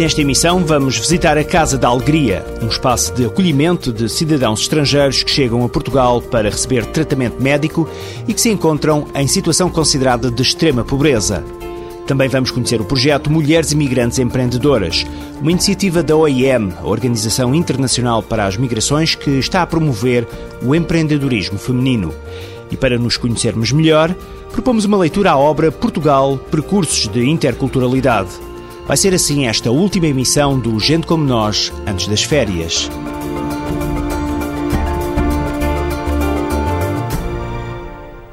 Nesta emissão vamos visitar a Casa da Alegria, um espaço de acolhimento de cidadãos estrangeiros que chegam a Portugal para receber tratamento médico e que se encontram em situação considerada de extrema pobreza. Também vamos conhecer o projeto Mulheres Imigrantes Empreendedoras, uma iniciativa da OIM, a Organização Internacional para as Migrações, que está a promover o empreendedorismo feminino. E para nos conhecermos melhor, propomos uma leitura à obra Portugal Percursos de Interculturalidade. Vai ser assim esta última emissão do Gente Como Nós, antes das férias.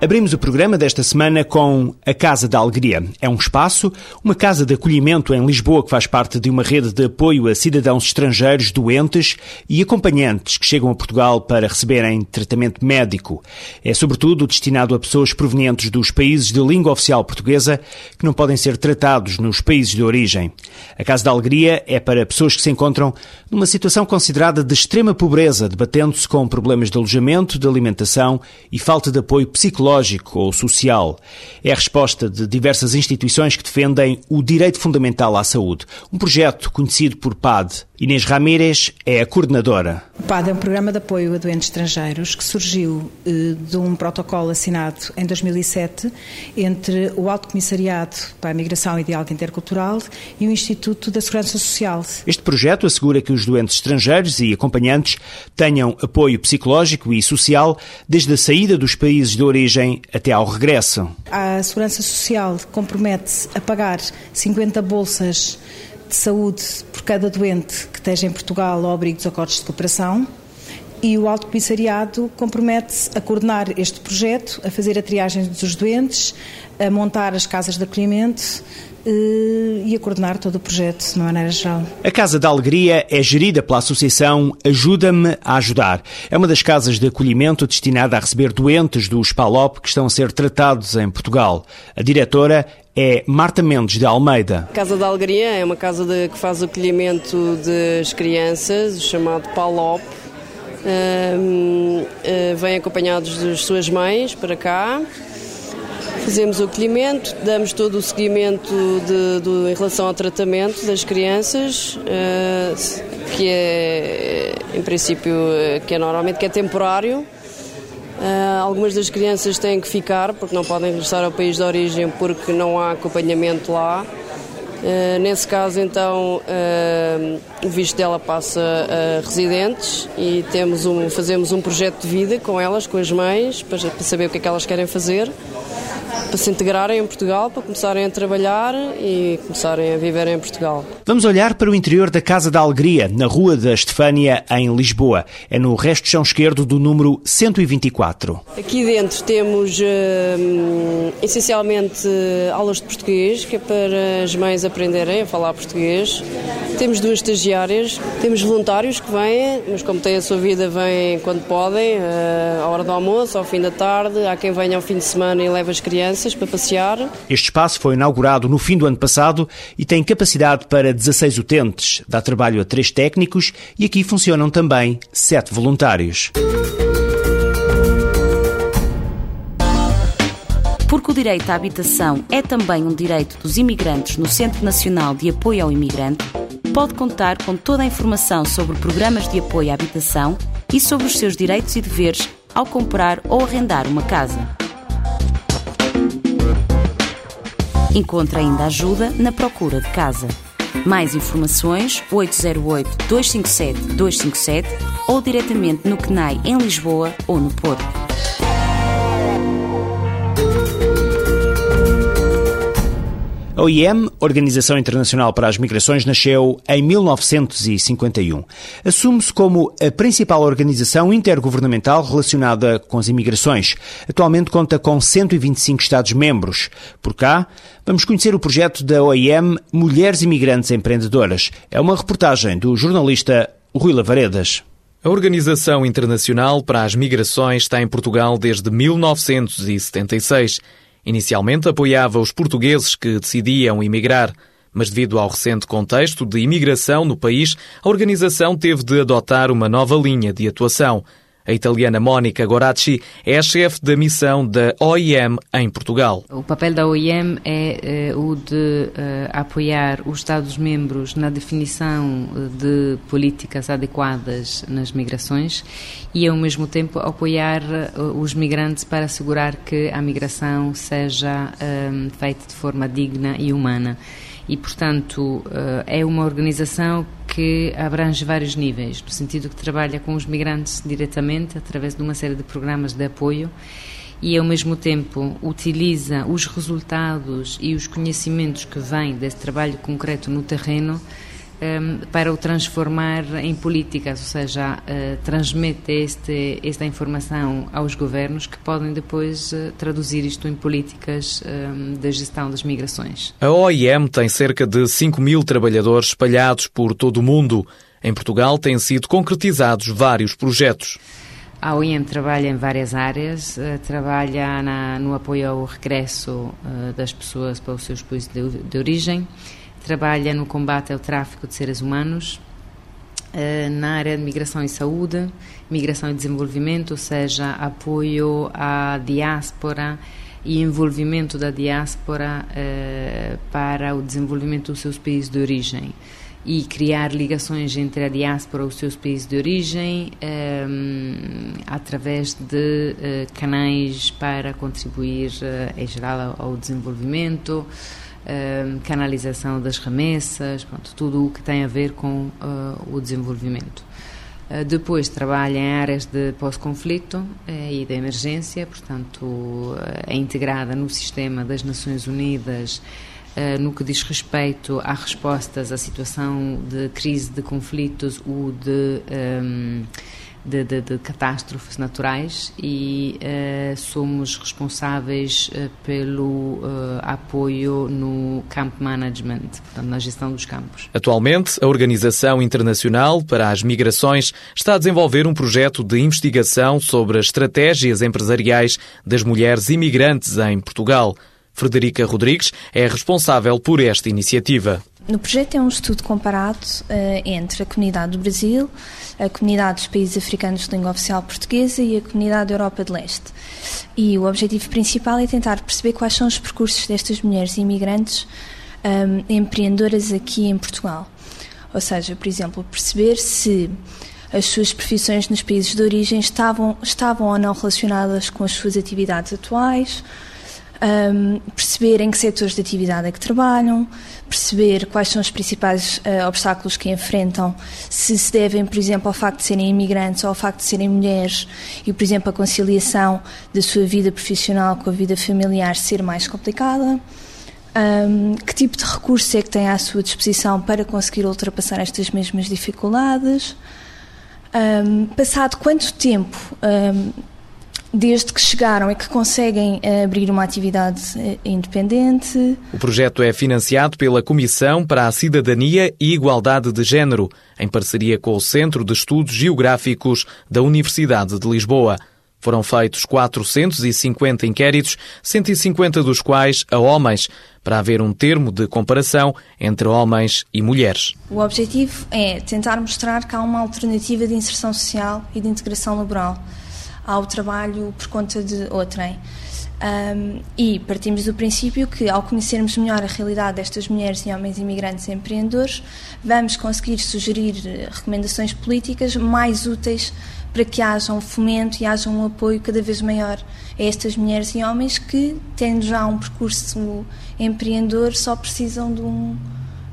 Abrimos o programa desta semana com a Casa da Alegria. É um espaço, uma casa de acolhimento em Lisboa que faz parte de uma rede de apoio a cidadãos estrangeiros doentes e acompanhantes que chegam a Portugal para receberem tratamento médico. É sobretudo destinado a pessoas provenientes dos países de língua oficial portuguesa que não podem ser tratados nos países de origem. A Casa da Alegria é para pessoas que se encontram numa situação considerada de extrema pobreza, debatendo-se com problemas de alojamento, de alimentação e falta de apoio psicológico psicológico ou social. É a resposta de diversas instituições que defendem o direito fundamental à saúde. Um projeto conhecido por PAD. Inês Ramírez é a coordenadora. O PAD é um programa de apoio a doentes estrangeiros que surgiu eh, de um protocolo assinado em 2007 entre o Alto Comissariado para a Migração e Diálogo Intercultural e o Instituto da Segurança Social. Este projeto assegura que os doentes estrangeiros e acompanhantes tenham apoio psicológico e social desde a saída dos países de origem origem até ao regresso. A Segurança Social compromete-se a pagar 50 bolsas de saúde por cada doente que esteja em Portugal ao abrigo dos acordos de cooperação e o Alto Comissariado compromete-se a coordenar este projeto, a fazer a triagem dos doentes, a montar as casas de acolhimento eh, e a coordenar todo o projeto de maneira geral. A Casa da Alegria é gerida pela Associação Ajuda-me a Ajudar. É uma das casas de acolhimento destinada a receber doentes do SPALOP que estão a ser tratados em Portugal. A diretora é Marta Mendes de Almeida. A Casa da Alegria é uma casa de, que faz o acolhimento das crianças, o chamado PALOP. Eh, vêm acompanhados das suas mães para cá Fazemos o acolhimento, damos todo o seguimento de, de, em relação ao tratamento das crianças, uh, que é, em princípio, eh, que é normalmente que é temporário. Algumas das crianças têm que ficar porque não podem regressar ao país de origem porque não há acompanhamento lá. Uh, nesse caso, então, uh, o visto dela passa a residentes e temos um, fazemos um projeto de vida com elas, com as mães, para, para saber o que é que elas querem fazer para se integrarem em Portugal, para começarem a trabalhar e começarem a viver em Portugal. Vamos olhar para o interior da Casa da Alegria, na Rua da Estefânia, em Lisboa. É no resto de chão esquerdo do número 124. Aqui dentro temos uh, essencialmente aulas de português, que é para as mães aprenderem a falar português. Temos duas estagiárias, temos voluntários que vêm, mas como têm a sua vida, vêm quando podem, uh, à hora do almoço, ao fim da tarde. Há quem venha ao fim de semana e leve as crianças crianças para passear. Este espaço foi inaugurado no fim do ano passado e tem capacidade para 16 utentes. Dá trabalho a três técnicos e aqui funcionam também sete voluntários. Porque o direito à habitação é também um direito dos imigrantes no Centro Nacional de Apoio ao Imigrante, pode contar com toda a informação sobre programas de apoio à habitação e sobre os seus direitos e deveres ao comprar ou arrendar uma casa. Encontre ainda ajuda na procura de casa. Mais informações 808-257-257 ou diretamente no CNAI em Lisboa ou no Porto. A OIM, Organização Internacional para as Migrações, nasceu em 1951. Assume-se como a principal organização intergovernamental relacionada com as imigrações. Atualmente conta com 125 Estados-membros. Por cá, vamos conhecer o projeto da OIM Mulheres Imigrantes Empreendedoras. É uma reportagem do jornalista Rui Lavaredas. A Organização Internacional para as Migrações está em Portugal desde 1976. Inicialmente apoiava os portugueses que decidiam emigrar, mas devido ao recente contexto de imigração no país, a organização teve de adotar uma nova linha de atuação. A italiana Mónica Goracci é a chefe da missão da OIM em Portugal. O papel da OIM é uh, o de uh, apoiar os Estados-membros na definição eh, de políticas adequadas nas migrações e, ao mesmo tempo, apoiar uh, os migrantes para assegurar que a migração seja feita de forma digna e humana e, portanto, é uma organização que abrange vários níveis, no sentido que trabalha com os migrantes diretamente, através de uma série de programas de apoio e, ao mesmo tempo, utiliza os resultados e os conhecimentos que vêm desse trabalho concreto no terreno para o transformar em políticas, ou seja, uh, transmite este, esta informação aos governos que podem depois uh, traduzir isto em políticas um, da gestão das migrações. A OIM tem cerca de 5 mil trabalhadores espalhados por todo o mundo. Em Portugal têm sido concretizados vários projetos. A OIM trabalha em várias áreas, uh, trabalha na, no apoio ao regresso das pessoas para os seus países de, de origem, trabalha no combate ao tráfico de seres humanos, eh, na área de migração e saúde, migração e desenvolvimento, ou seja, apoio à diáspora e envolvimento da diáspora eh, para o desenvolvimento dos seus países de origem e criar ligações entre a diáspora e os seus países de origem eh, através de canais para contribuir em geral ao desenvolvimento canalização das remessas, pronto, tudo o que tem a ver com uh, o desenvolvimento. Uh, depois trabalha em áreas de pós-conflito uh, e de emergência, portanto, é integrada no sistema das Nações Unidas no que diz respeito a respostas à situação de crise de conflitos ou de um, de, de, de catástrofes naturais e uh, somos responsáveis uh, pelo uh, apoio no camp management, portanto, na gestão dos campos. Atualmente, a Organização Internacional para as Migrações está a desenvolver um projeto de investigação sobre as estratégias empresariais das mulheres imigrantes em Portugal. Frederica Rodrigues é responsável por esta iniciativa. No projeto é um estudo comparado uh, entre a comunidade do Brasil, a comunidade dos países africanos de língua oficial portuguesa e a comunidade da Europa de Leste. E o objetivo principal é tentar perceber quais são os percursos destas mulheres imigrantes um, empreendedoras aqui em Portugal. Ou seja, por exemplo, perceber se as suas profissões nos países de origem estavam, estavam ou não relacionadas com as suas atividades atuais, um, perceber em que setores de atividade é que trabalham, perceber quais são os principais uh, obstáculos que enfrentam, se se devem, por exemplo, ao facto de serem imigrantes ou ao facto de serem mulheres e, por exemplo, a conciliação da sua vida profissional com a vida familiar ser mais complicada. Um, que tipo de recursos é que têm à sua disposição para conseguir ultrapassar estas mesmas dificuldades? Um, passado quanto tempo um, desde que chegaram e que conseguem eh, abrir uma atividade eh, independente. O projeto é financiado pela Comissão para a Cidadania e Igualdade de Gênero, em parceria com o Centro de Estudos Geográficos da Universidade de Lisboa. Foram feitos 450 inquéritos, 150 dos quais a homens, para haver um termo de comparação entre homens e mulheres. O objetivo é tentar mostrar que há uma alternativa de inserção social e de integração laboral ao trabalho por conta de outrem. Um, e partimos do princípio que, ao conhecermos melhor a realidade destas mulheres e homens imigrantes empreendedores, vamos conseguir sugerir eh, recomendações políticas mais úteis para que haja um fomento e haja um apoio cada vez maior a estas mulheres e homens que, tendo já um percurso empreendedor, só precisam de um,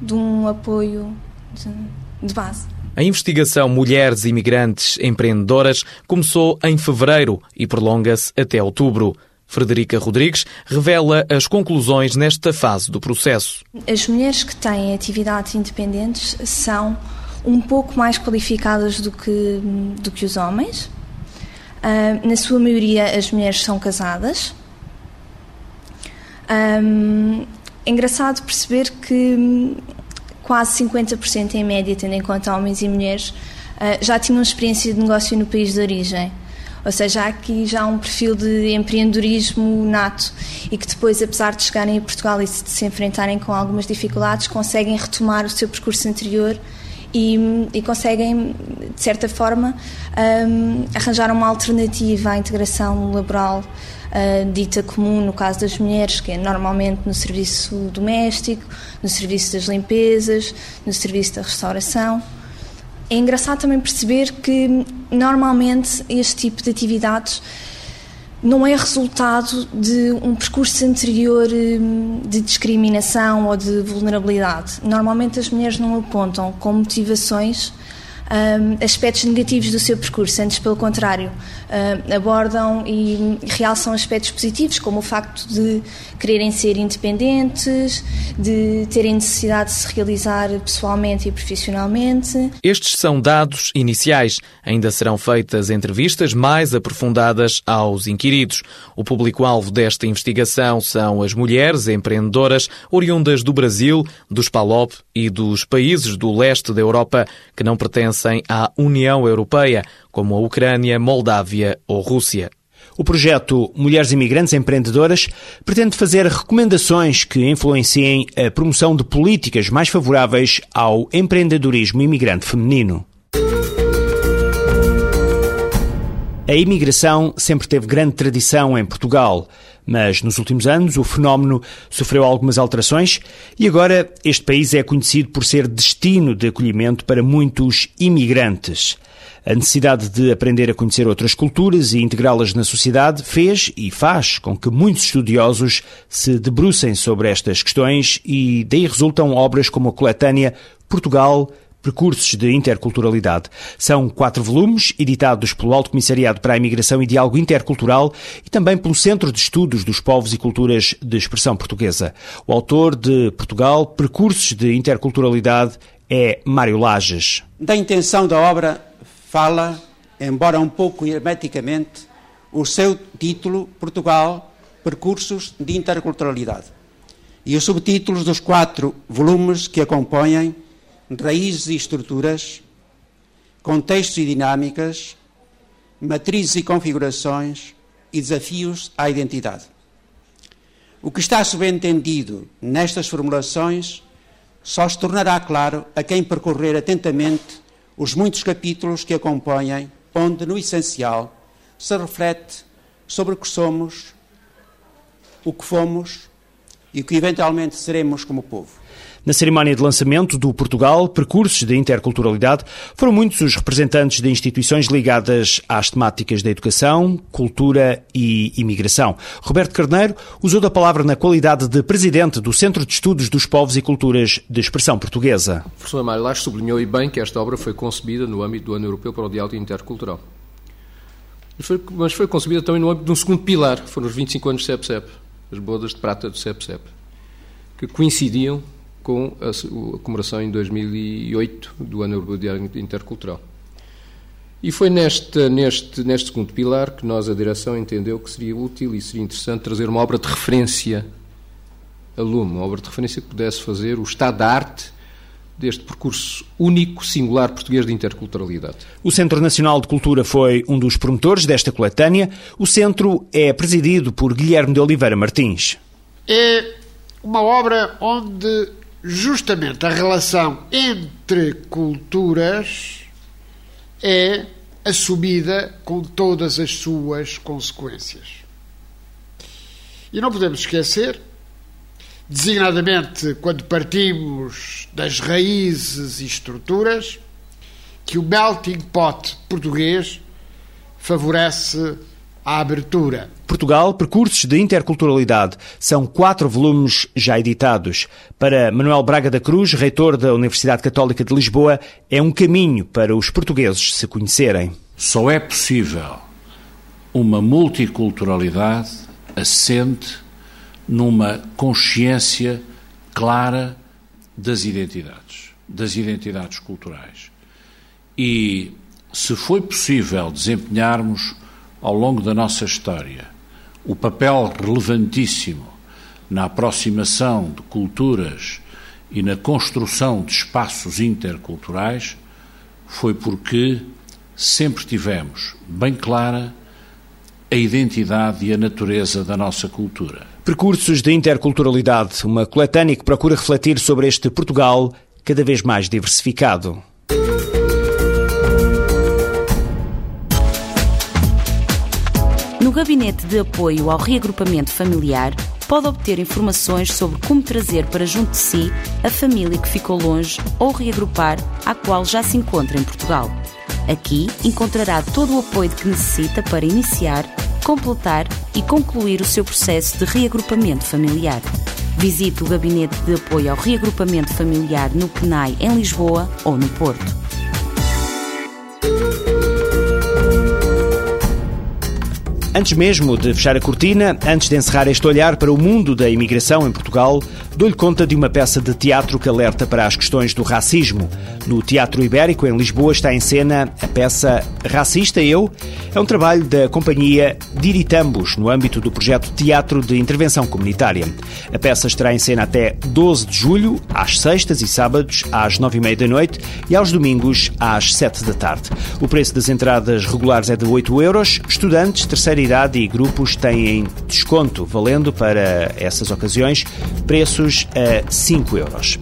de um apoio de, de base. A investigação Mulheres Imigrantes Empreendedoras começou em fevereiro e prolonga-se até outubro. Frederica Rodrigues revela as conclusões nesta fase do processo. As mulheres que têm atividades independentes são um pouco mais qualificadas do que, do que os homens. Uh, na sua maioria, as mulheres são casadas. Um, é engraçado perceber que quase 50% em média, tendo em conta homens e mulheres, eh, já tinham experiência de negócio no país de origem. Ou seja, há aqui já um perfil de empreendedorismo nato e que depois, apesar de chegarem a Portugal e se enfrentarem com algumas dificuldades, conseguem retomar o seu percurso anterior e, e conseguem, de certa forma, um, arranjar uma alternativa à integração laboral uh, dita comum no caso das mulheres, que é normalmente no serviço doméstico, no serviço das limpezas, no serviço da restauração. É engraçado também perceber que normalmente este tipo de atividades não é resultado de um percurso anterior hum, de discriminação ou de vulnerabilidade. Normalmente as mulheres não apontam com motivações um, aspectos negativos do seu percurso, antes pelo contrário, abordam e realçam aspectos positivos, como o facto de quererem ser independentes, de terem necessidade de se realizar pessoalmente e profissionalmente. Estes são dados iniciais. Ainda serão feitas entrevistas mais aprofundadas aos inquiridos. O público-alvo desta investigação são as mulheres empreendedoras oriundas do Brasil, dos PALOP e dos países do leste da Europa que não pertencem à União Europeia, como a Ucrânia, Moldávia ou Rússia. O projeto Mulheres Imigrantes Empreendedoras pretende fazer recomendações que influenciem a promoção de políticas mais favoráveis ao empreendedorismo imigrante feminino. A imigração sempre teve grande tradição em Portugal, mas nos últimos anos o fenómeno sofreu algumas alterações e agora este país é conhecido por ser destino de acolhimento para muitos imigrantes. A necessidade de aprender a conhecer outras culturas e integrá-las na sociedade fez e faz com que muitos estudiosos se debrucem sobre estas questões e daí resultam obras como a coletânea Portugal, Percursos de Interculturalidade. São quatro volumes, editados pelo Alto Comissariado para a Imigração e Diálogo Intercultural e também pelo Centro de Estudos dos Povos e Culturas de Expressão Portuguesa. O autor de Portugal, Percursos de Interculturalidade, é Mário Lages. Da intenção da obra fala, embora um pouco hermeticamente, o seu título Portugal, Percursos de Interculturalidade. E os subtítulos dos quatro volumes que a compõem, Raízes e Estruturas, Contextos e Dinâmicas, Matrizes e Configurações e Desafios à Identidade. O que está subentendido nestas formulações só se tornará claro a quem percorrer atentamente os muitos capítulos que acompanham, onde, no essencial, se reflete sobre o que somos, o que fomos e o que eventualmente seremos como povo. Na cerimónia de lançamento do Portugal Percursos de Interculturalidade, foram muitos os representantes de instituições ligadas às temáticas da educação, cultura e imigração. Roberto Carneiro usou da palavra na qualidade de presidente do Centro de Estudos dos Povos e Culturas de Expressão Portuguesa. O professor Mário Lage sublinhou e bem que esta obra foi concebida no âmbito do Ano Europeu para o Diálogo Intercultural. Mas foi, concebida também no âmbito de um segundo pilar, foram os 25 anos do CEP-CEP, as bodas de prata do CEP-CEP, que coincidiam com a, a comemoração em 2008 do Ano Europeu Intercultural. E foi neste, neste, neste segundo pilar que nós, a direção, entendeu que seria útil e seria interessante trazer uma obra de referência a lume, uma obra de referência que pudesse fazer o estado da arte deste percurso único, singular português de interculturalidade. O Centro Nacional de Cultura foi um dos promotores desta coletânea. O centro é presidido por Guilherme de Oliveira Martins. É uma obra onde justamente a relação entre culturas é assumida com todas as suas consequências. E não podemos esquecer, designadamente quando partimos das raízes e estruturas, que o melting pot português favorece a abertura. Portugal, Percursos de Interculturalidade. São quatro volumes já editados. Para Manuel Braga da Cruz, reitor da Universidade Católica de Lisboa, é um caminho para os portugueses se conhecerem. Só é possível uma multiculturalidade assente numa consciência clara das identidades, das identidades culturais. E se foi possível desempenharmos ao longo da nossa história o papel relevantíssimo na aproximação de culturas e na construção de espaços interculturais foi porque sempre tivemos bem clara a identidade e a natureza da nossa cultura. Percursos de Interculturalidade, uma coletânea que procura refletir sobre este Portugal cada vez mais diversificado. Gabinete de Apoio ao Reagrupamento Familiar pode obter informações sobre como trazer para junto de si a família que ficou longe ou reagrupar a qual já se encontra em Portugal. Aqui encontrará todo o apoio que necessita para iniciar, completar e concluir o seu processo de reagrupamento familiar. Visite o Gabinete de Apoio ao Reagrupamento Familiar no CNAI em Lisboa ou no Porto. Antes mesmo de fechar a cortina, antes de encerrar este olhar para o mundo da imigração em Portugal, dou-lhe conta de uma peça de teatro que alerta para as questões do racismo. No Teatro Ibérico, em Lisboa, está em cena a peça Racista Eu. É um trabalho da companhia Diritambos, no âmbito do projeto Teatro de Intervenção Comunitária. A peça estará em cena até 12 de julho, às sextas e sábados, às nove e meia da noite e aos domingos, às sete da tarde. O preço das entradas regulares é de 8 euros. Estudantes, terceira idade e grupos têm desconto, valendo para essas ocasiões preços a 5 euros.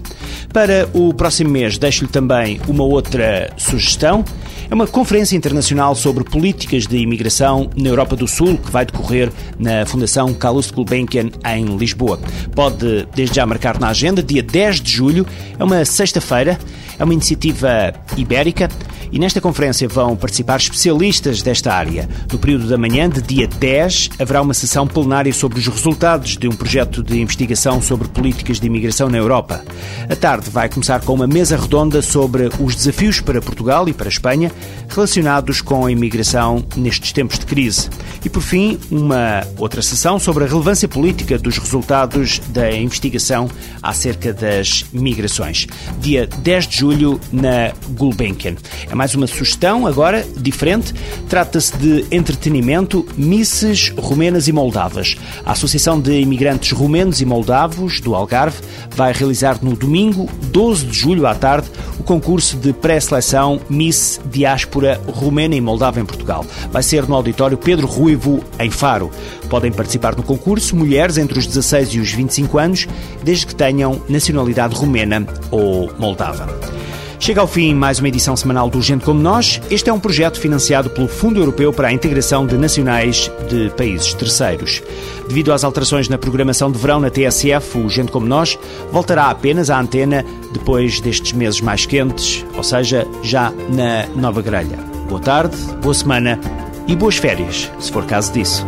Para o próximo mês, deixo-lhe também uma outra sugestão. É uma conferência internacional sobre políticas de imigração na Europa do Sul, que vai decorrer na Fundação Calouste Gulbenkian, em Lisboa. Pode, desde já, marcar na agenda, dia 10 de julho, é uma sexta-feira, é uma iniciativa ibérica e nesta conferência vão participar especialistas desta área. No período da manhã, de dia 10, haverá uma sessão plenária sobre os resultados de um projeto de investigação sobre políticas de imigração na Europa. A tarde vai começar com uma mesa redonda sobre os desafios para Portugal e para Espanha relacionados com a imigração nestes tempos de crise. E, por fim, uma outra sessão sobre a relevância política dos resultados da investigação acerca das migrações. Dia 10 de julho, na Gulbenkian. É mais uma sugestão, agora, diferente. Trata-se de entretenimento Misses Rumenas e Moldavas. A Associação de Imigrantes Rumenos e Moldavos do Algarve vai realizar no domingo, 12 de julho à tarde, o concurso de pré-seleção Miss Diáspora Rumena e Moldava em Portugal. Vai ser no auditório Pedro Ruivo, em Faro. Podem participar no concurso mulheres entre os 16 e os 25 anos, desde que tenham nacionalidade rumena ou moldava. Chega ao fim mais uma edição semanal do Gente Como Nós. Este é um projeto financiado pelo Fundo Europeu para a Integração de Nacionais de Países Terceiros. Devido às alterações na programação de verão na TSF, o Gente Como Nós voltará apenas à antena depois destes meses mais quentes, ou seja, já na nova grelha. Boa tarde, boa semana e boas férias, se for caso disso.